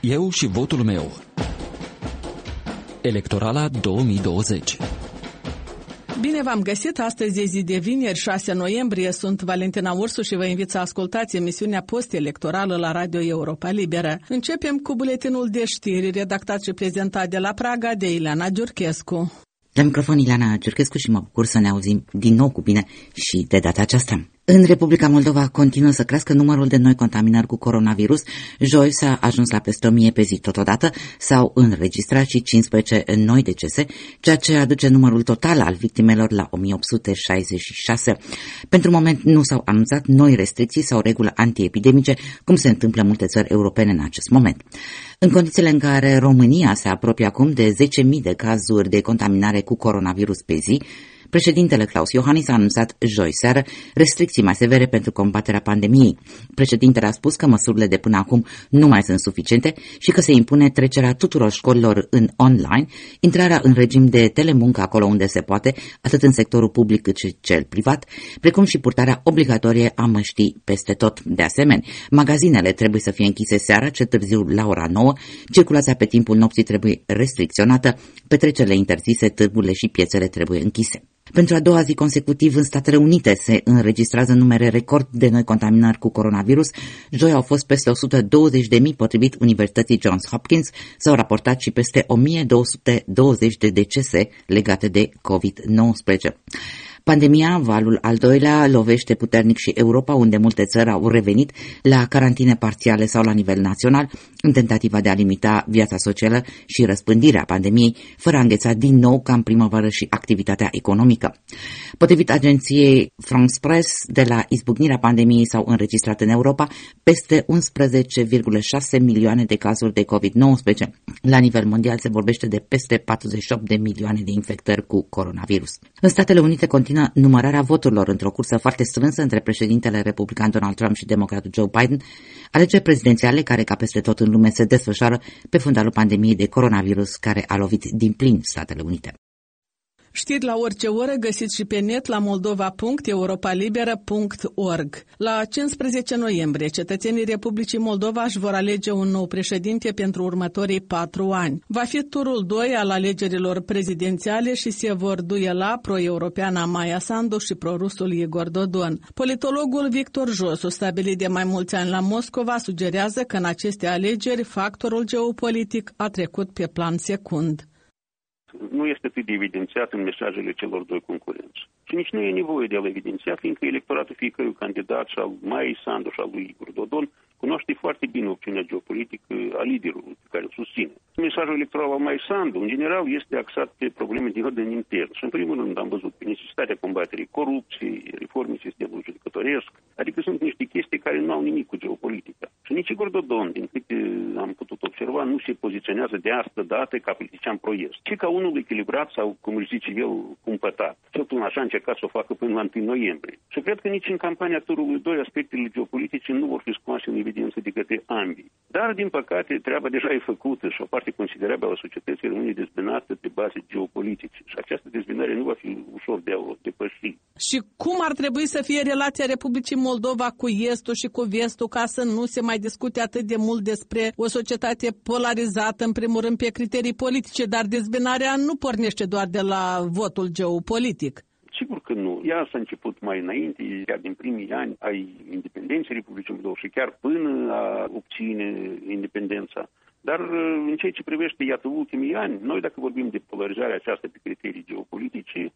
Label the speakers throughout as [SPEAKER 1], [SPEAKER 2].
[SPEAKER 1] Eu și votul meu. Electorala 2020
[SPEAKER 2] Bine v-am găsit! Astăzi e zi de vineri, 6 noiembrie. Sunt Valentina Ursu și vă invit să ascultați emisiunea post-electorală la Radio Europa Liberă. Începem cu buletinul de știri redactat și prezentat de la Praga de Ileana Giurchescu.
[SPEAKER 3] La microfon Ileana Giurchescu și mă bucur să ne auzim din nou cu bine și de data aceasta. În Republica Moldova continuă să crească numărul de noi contaminări cu coronavirus. Joi s-a ajuns la peste 1000 pe zi totodată, s-au înregistrat și 15 noi decese, ceea ce aduce numărul total al victimelor la 1866. Pentru moment nu s-au anunțat noi restricții sau reguli antiepidemice, cum se întâmplă în multe țări europene în acest moment. În condițiile în care România se apropie acum de 10.000 de cazuri de contaminare cu coronavirus pe zi, Președintele Claus Iohannis a anunțat joi seară restricții mai severe pentru combaterea pandemiei. Președintele a spus că măsurile de până acum nu mai sunt suficiente și că se impune trecerea tuturor școlilor în online, intrarea în regim de telemuncă acolo unde se poate, atât în sectorul public cât și cel privat, precum și purtarea obligatorie a măștii peste tot. De asemenea, magazinele trebuie să fie închise seara, ce târziu la ora 9, circulația pe timpul nopții trebuie restricționată, petrecerile interzise, târgurile și piețele trebuie închise. Pentru a doua zi consecutiv în Statele Unite se înregistrează numere record de noi contaminări cu coronavirus. Joi au fost peste 120.000 potrivit Universității Johns Hopkins, s-au raportat și peste 1220 de decese legate de COVID-19. Pandemia, valul al doilea, lovește puternic și Europa, unde multe țări au revenit la carantine parțiale sau la nivel național, în tentativa de a limita viața socială și răspândirea pandemiei, fără a îngheța din nou ca în primăvară și activitatea economică. Potrivit agenției France Press, de la izbucnirea pandemiei s-au înregistrat în Europa peste 11,6 milioane de cazuri de COVID-19. La nivel mondial se vorbește de peste 48 de milioane de infectări cu coronavirus. În Statele Unite continuă continuă numărarea voturilor într-o cursă foarte strânsă între președintele republican Donald Trump și democratul Joe Biden, alegeri prezidențiale care, ca peste tot în lume, se desfășoară pe fundalul pandemiei de coronavirus care a lovit din plin Statele Unite.
[SPEAKER 2] Știri la orice oră găsiți și pe net la moldova.europalibera.org. La 15 noiembrie, cetățenii Republicii Moldova își vor alege un nou președinte pentru următorii patru ani. Va fi turul 2 al alegerilor prezidențiale și se vor duela pro-europeana Maia Sandu și pro-rusul Igor Dodon. Politologul Victor Josu, stabilit de mai mulți ani la Moscova, sugerează că în aceste alegeri factorul geopolitic a trecut pe plan secund
[SPEAKER 4] nu este atât de evidențiat în mesajele celor doi concurenți. Și nici nu e nevoie de a-l evidenția, fiindcă electoratul fiecărui candidat și al Mai Sandu și al lui Igor Dodon cunoaște foarte bine opțiunea geopolitică a liderului pe care îl susține. Mesajul electoral al Mai Sandu, în general, este axat pe probleme de ordine intern. Și în primul rând am văzut pe necesitatea combaterii corupției, reformei sistemului judecătoresc, adică sunt niște chestii care nu au nimic cu geopolitica. Și nici Igor Dodon, din câte am putut observa, nu se poziționează de asta dată ca politician proiest, ci ca unul echilibrat sau, cum își zice el, cumpătat. Cel puțin așa a încercat să o facă până la 1 noiembrie. Și cred că nici în campania turului 2 aspectele geopolitice nu vor fi scoase în evidență de către ambii. Dar, din păcate, treaba deja e făcută și o parte considerabilă a societății rămâne dezbinată pe baze geopolitice. Și această dezbinare nu va fi ușor de a o depăși.
[SPEAKER 2] Și cum ar trebui să fie relația Republicii Moldova cu Estul și cu Vestul ca să nu se mai discute atât de mult despre o societate polarizată, în primul rând, pe criterii politice, dar dezbinarea nu pornește doar de la votul geopolitic.
[SPEAKER 4] Sigur că nu. Ea s-a început mai înainte, chiar din primii ani ai independenței Republicii Moldova și chiar până a obține independența. Dar în ceea ce privește, iată, ultimii ani, noi dacă vorbim de polarizarea aceasta pe criterii geopolitice,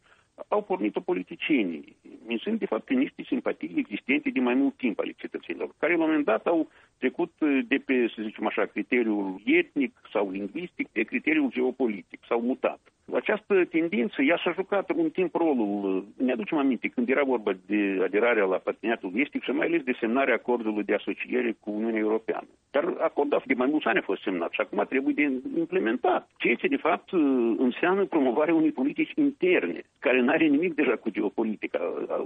[SPEAKER 4] au pornit-o politicienii, sunt de fapt niște simpatii existente de mai mult timp ale cetățenilor, care la un moment dat au trecut de pe, să zicem așa, criteriul etnic sau lingvistic pe criteriul geopolitic, s-au mutat. Această tendință, ea și-a jucat un timp rolul, ne aducem aminte, când era vorba de aderarea la parteneriatul estic și mai ales de semnarea acordului de asociere cu Uniunea Europeană. Dar acordul de mai mulți ani a fost semnat și acum trebuie de implementat, ceea ce de fapt înseamnă promovarea unei politici interne, care nu are nimic deja cu geopolitica,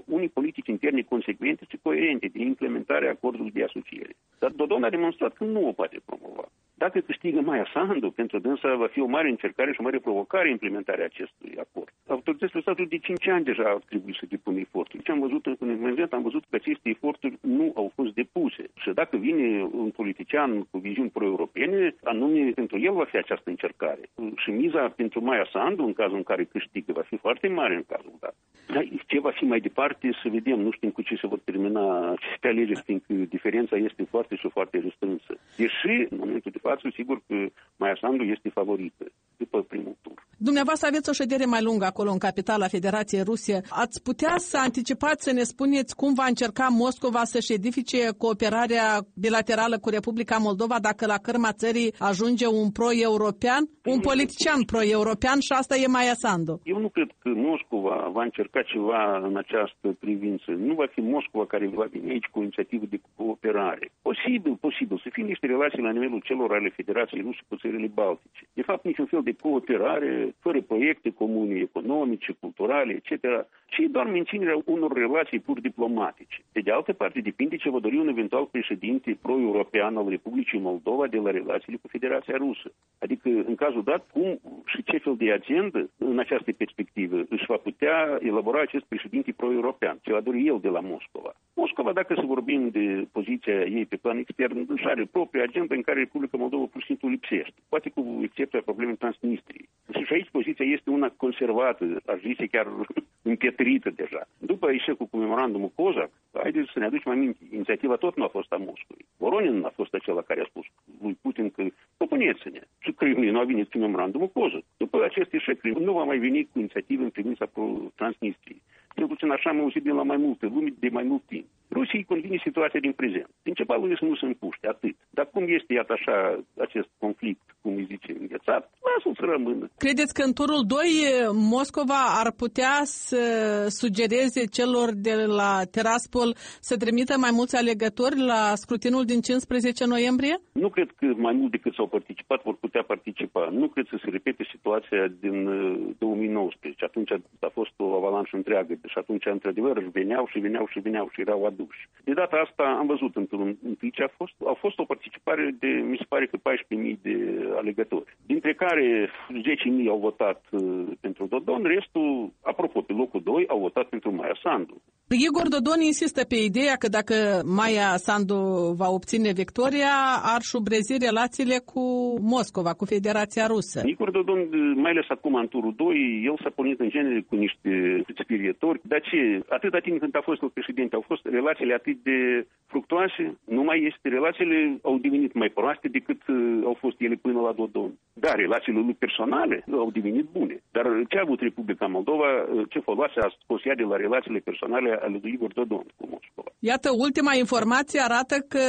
[SPEAKER 4] unii politici interne consecvente și coerente de implementarea acordului de asociere. Dar Dodon a demonstrat că nu o poate promova. Dacă câștigă Maia Sandu, pentru dânsa va fi o mare încercare și o mare provocare implementarea acestui acord. Autoritățile statului de 5 ani deja au trebuit să depună eforturi. Ce am văzut în moment, am văzut că aceste eforturi nu au fost depuse. Și dacă vine un politician cu viziuni pro-europene, anume pentru el va fi această încercare. Și miza pentru Maia Sandu, în cazul în care câștigă, va fi foarte mare în cazul dat. Dar ce va fi mai departe, să vedem, nu știm cu ce se vor termina aceste alegeri, fiindcă diferența este foarte și foarte restrânsă. Deși, în momentul de față, sigur că Maia Sandu este favorită după primul tur.
[SPEAKER 2] Dumneavoastră aveți o ședere mai lungă acolo în capitala Federației Rusie. Ați putea să anticipați, să ne spuneți cum va încerca Moscova să-și edifice cooperarea bilaterală cu Republica Moldova dacă la cărma țării ajunge un pro-european, un politician pro-european și asta e Maia Sandu?
[SPEAKER 4] Eu nu cred că Moscova va încerca ceva în această privință. Nu va fi Moscova care va veni aici cu inițiativă de cooperare. Posibil, posibil, să fie niște relații la nivelul celor ale Federației Ruse cu țările Baltice. De fapt, niciun fel de cooperare, fără proiecte comune, economice, culturale, etc., ci doar menținerea unor relații pur diplomatice. Pe de altă parte, depinde ce va dori un eventual președinte pro-european al Republicii Moldova de la relațiile cu Federația Rusă. Adică, în cazul dat, cum și ce fel de agendă în această perspectivă își va putea elabora acest președinte pro-european, ce va dori el de la Moscova. Moscova, dacă să vorbim de poziția ei pe plan extern, își are propria agenda în care Republica Moldova pur și simplu lipsește. Poate cu excepția problemei Transnistriei. Și aici poziția este una conservată, aș zice chiar împietrită deja. După eșecul cu memorandumul Cozac, haideți să ne aducem aminte, inițiativa tot nu a fost a Moscovei. Voronin a fost acela care a spus lui Putin că propuneți-ne. Și Kremlin nu a venit cu memorandumul Cozac. După acest eșec, nu va mai veni cu inițiativă în privința Transnistriei. Cel puțin așa am auzit de la mai multe lume de mai mult timp. Rusiei convine situația din prezent. Principalul este să nu se împuște, atât. Dar cum este, iată așa, acest conflict, cum îi zice, înghețat, lasă-l să rămână.
[SPEAKER 2] Credeți că în turul 2 Moscova ar putea să sugereze celor de la Teraspol să trimită mai mulți alegători la scrutinul din 15 noiembrie?
[SPEAKER 4] Nu cred că mai mult decât s-au participat vor putea participa. Nu cred să se repete situația din 2019. Uh, atunci a fost o avalanșă întreagă și atunci, într-adevăr, veneau și veneau și veneau și erau aduși. De data asta am văzut într-un întâi ce a fost. A fost o participare de, mi se pare că 14.000 de alegători, dintre care 10.000 au votat uh, pentru Dodon, restul, apropo, pe locul 2, au votat pentru Maia Sandu.
[SPEAKER 2] Igor Dodon insistă pe ideea că dacă Maia Sandu va obține victoria, ar șubrezi relațiile cu Moscova, cu Federația Rusă.
[SPEAKER 4] Igor Dodon, mai ales acum în turul 2, el s-a pornit în genere cu niște spirietori. Dar ce? Atâta timp când a fost președinte, au fost relațiile atât de fructoase, nu mai este, relațiile au devenit mai proaste decât uh, au fost ele până la Dodon. Da, relațiile lui personale au devenit bune. Dar ce a avut Republica Moldova, uh, ce foloase a scos ea de la relațiile personale ale lui Igor Dodon cu Moscova?
[SPEAKER 2] Iată, ultima informație arată că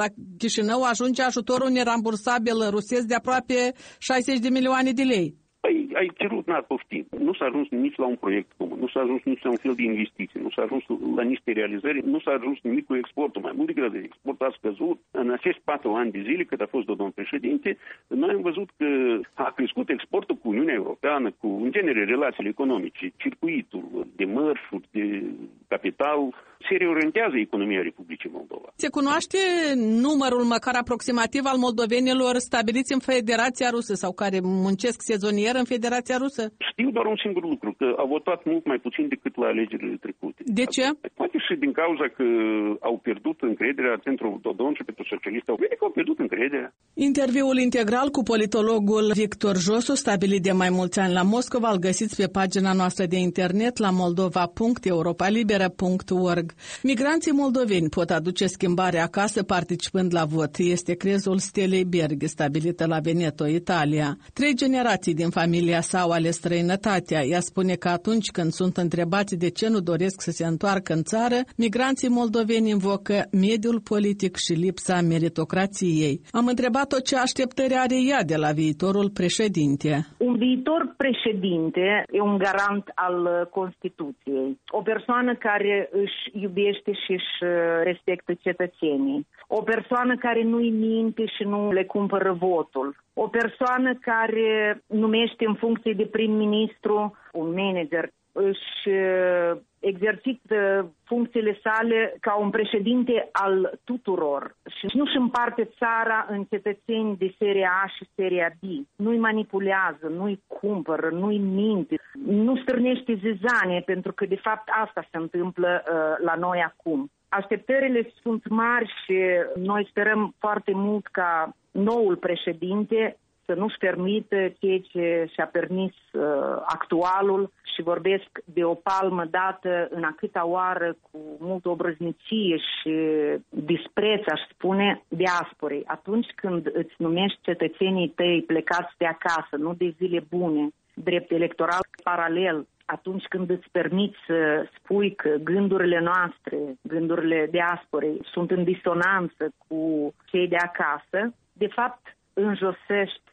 [SPEAKER 2] la Chișinău ajunge ajutorul nerambursabil rusesc de aproape 60 de milioane de lei.
[SPEAKER 4] Păi ai cerut, n-ar pofti. Nu s-a ajuns nici la un proiect comun, nu s-a ajuns nici la un fel de investiții, nu s-a ajuns la niște realizări, nu s-a ajuns nimic cu exportul. Mai mult decât de export a scăzut. În acești patru ani de zile, cât a fost de domn președinte, noi am văzut că a crescut exportul cu Uniunea Europeană, cu, în genere, relațiile economice, circuitul de mărfuri, de capital, se reorientează economia Republicii Moldova.
[SPEAKER 2] Se cunoaște numărul măcar aproximativ al moldovenilor stabiliți în Federația Rusă sau care muncesc sezonier în Federația Rusă?
[SPEAKER 4] Știu doar un singur lucru, că au votat mult mai puțin decât la alegerile trecute.
[SPEAKER 2] De ce?
[SPEAKER 4] Poate și din cauza că au pierdut încrederea pentru Dodon și pentru socialiști. Au venit că au pierdut încrederea.
[SPEAKER 2] Interviul integral cu politologul Victor Josu, stabilit de mai mulți ani la Moscova, îl găsiți pe pagina noastră de internet la moldova.europalibera.org. Migranții moldoveni pot aduce schimbare acasă participând la vot. Este crezul Stelei Berg, stabilită la Veneto, Italia. Trei generații din familia sau ale străinătatea. Ea spune că atunci când sunt întrebați de ce nu doresc să se întoarcă în țară, migranții moldoveni invocă mediul politic și lipsa meritocrației. Am întrebat-o ce așteptări are ea de la viitorul președinte.
[SPEAKER 5] Un viitor președinte e un garant al Constituției. O persoană care își iubește și își uh, respectă cetățenii. O persoană care nu-i minte și nu le cumpără votul. O persoană care numește în funcție de prim-ministru un manager își exercită funcțiile sale ca un președinte al tuturor și nu își împarte țara în cetățeni de seria A și seria B. Nu-i manipulează, nu-i cumpără, nu-i minte, nu stârnește zizanie, pentru că de fapt asta se întâmplă uh, la noi acum. Așteptările sunt mari și noi sperăm foarte mult ca noul președinte să nu-și permită ceea ce și-a permis uh, actualul și vorbesc de o palmă dată în a câta oară cu multă obrăznicie și dispreț, aș spune, diasporei. Atunci când îți numești cetățenii tăi plecați de acasă, nu de zile bune, drept electoral paralel, atunci când îți permiți să spui că gândurile noastre, gândurile diasporei sunt în disonanță cu cei de acasă, de fapt înjosești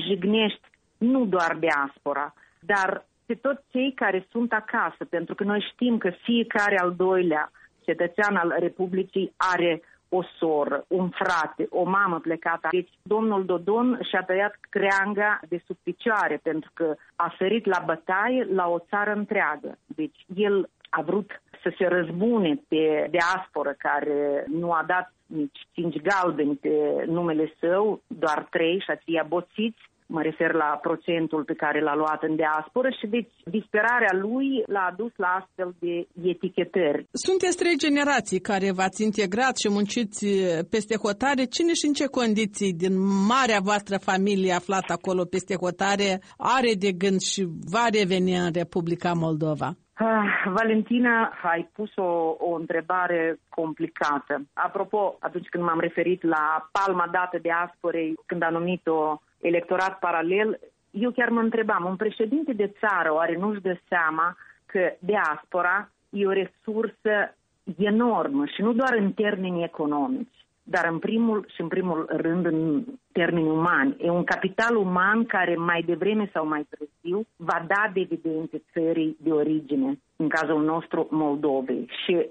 [SPEAKER 5] jignești nu doar diaspora, dar pe toți cei care sunt acasă, pentru că noi știm că fiecare al doilea cetățean al Republicii are o soră, un frate, o mamă plecată. Deci domnul Dodon și-a tăiat creanga de sub picioare pentru că a ferit la bătaie la o țară întreagă. Deci el a vrut să se răzbune pe diasporă care nu a dat nici cinci galbeni pe numele său, doar trei și ați boțiți, mă refer la procentul pe care l-a luat în diasporă și deci disperarea lui l-a adus la astfel de etichetări.
[SPEAKER 2] Sunteți trei generații care v-ați integrat și munciți peste hotare. Cine și în ce condiții din marea voastră familie aflată acolo peste hotare are de gând și va reveni în Republica Moldova?
[SPEAKER 5] Ah, Valentina, ai pus o, o întrebare complicată. Apropo, atunci când m-am referit la palma dată de asporei, când a numit-o electorat paralel, eu chiar mă întrebam, un președinte de țară oare nu-și dă seama că diaspora e o resursă enormă și nu doar în termeni economici, dar în primul și în primul rând în termeni umani. E un capital uman care mai devreme sau mai târziu va da dividende țării de origine, în cazul nostru Moldovei. Și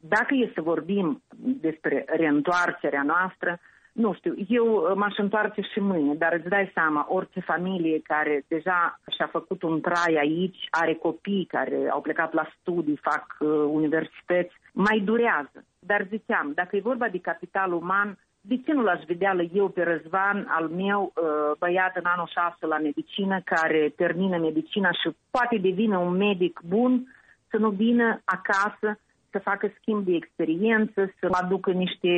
[SPEAKER 5] dacă e să vorbim despre reîntoarcerea noastră, nu știu, eu uh, m-aș întoarce și mâine, dar îți dai seama, orice familie care deja și-a făcut un trai aici, are copii care au plecat la studii, fac uh, universități, mai durează. Dar ziceam, dacă e vorba de capital uman, de ce nu l-aș vedea eu pe Răzvan, al meu, uh, băiat în anul 6 la medicină, care termină medicina și poate devine un medic bun, să nu vină acasă să facă schimb de experiență, să aducă niște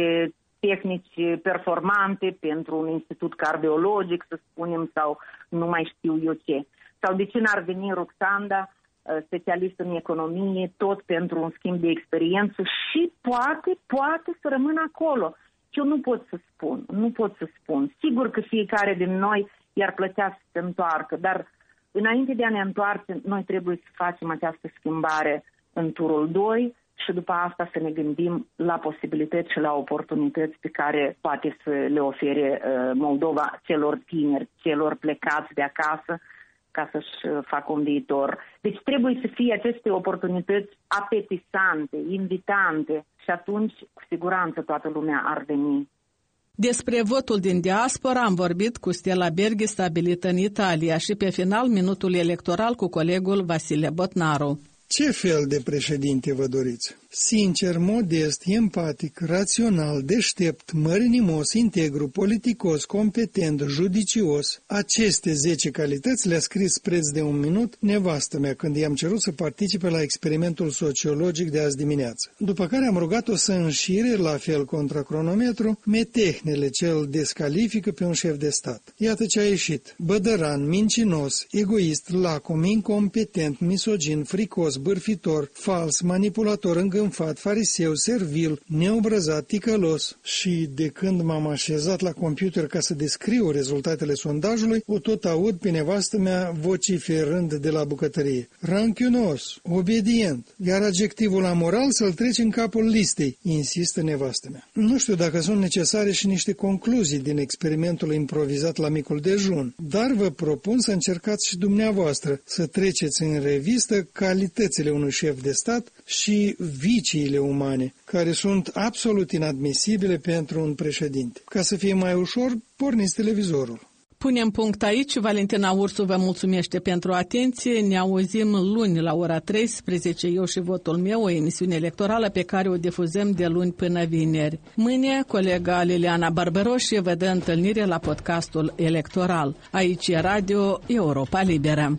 [SPEAKER 5] tehnici performante pentru un institut cardiologic, să spunem, sau nu mai știu eu ce. Sau de ce n-ar veni Roxanda, uh, specialist în economie, tot pentru un schimb de experiență și poate, poate să rămână acolo. Eu nu pot să spun, nu pot să spun. Sigur că fiecare din noi i-ar plăcea să se întoarcă, dar înainte de a ne întoarce, noi trebuie să facem această schimbare în turul 2, și după asta să ne gândim la posibilități și la oportunități pe care poate să le ofere uh, Moldova celor tineri, celor plecați de acasă, ca să-și uh, facă un viitor. Deci trebuie să fie aceste oportunități apetisante, invitante și atunci, cu siguranță, toată lumea ar veni.
[SPEAKER 2] Despre votul din diaspora am vorbit cu Stella Berghi, stabilită în Italia, și pe final minutul electoral cu colegul Vasile Botnaru.
[SPEAKER 6] Ce fel de președinte vă doriți? Sincer, modest, empatic, rațional, deștept, mărinimos, integru, politicos, competent, judicios. Aceste zece calități le-a scris preț de un minut nevastă mea când i-am cerut să participe la experimentul sociologic de azi dimineață. După care am rugat-o să înșire, la fel contra cronometru, metehnele ce îl descalifică pe un șef de stat. Iată ce a ieșit. Bădăran, mincinos, egoist, lacom, incompetent, misogin, fricos, bârfitor, fals, manipulator, îngânfat, fariseu, servil, neobrăzat, ticălos. Și de când m-am așezat la computer ca să descriu rezultatele sondajului, o tot aud pe nevastă mea vociferând de la bucătărie. Ranchiunos, obedient, iar adjectivul amoral să-l treci în capul listei, insistă nevastă mea. Nu știu dacă sunt necesare și niște concluzii din experimentul improvizat la micul dejun, dar vă propun să încercați și dumneavoastră să treceți în revistă calități calitățile unui șef de stat și viciile umane, care sunt absolut inadmisibile pentru un președinte. Ca să fie mai ușor, porniți televizorul.
[SPEAKER 2] Punem punct aici. Valentina Ursu vă mulțumește pentru atenție. Ne auzim luni la ora 13, eu și votul meu, o emisiune electorală pe care o difuzăm de luni până vineri. Mâine, colega Liliana Barberoșie vă dă întâlnire la podcastul electoral. Aici e Radio Europa Liberă.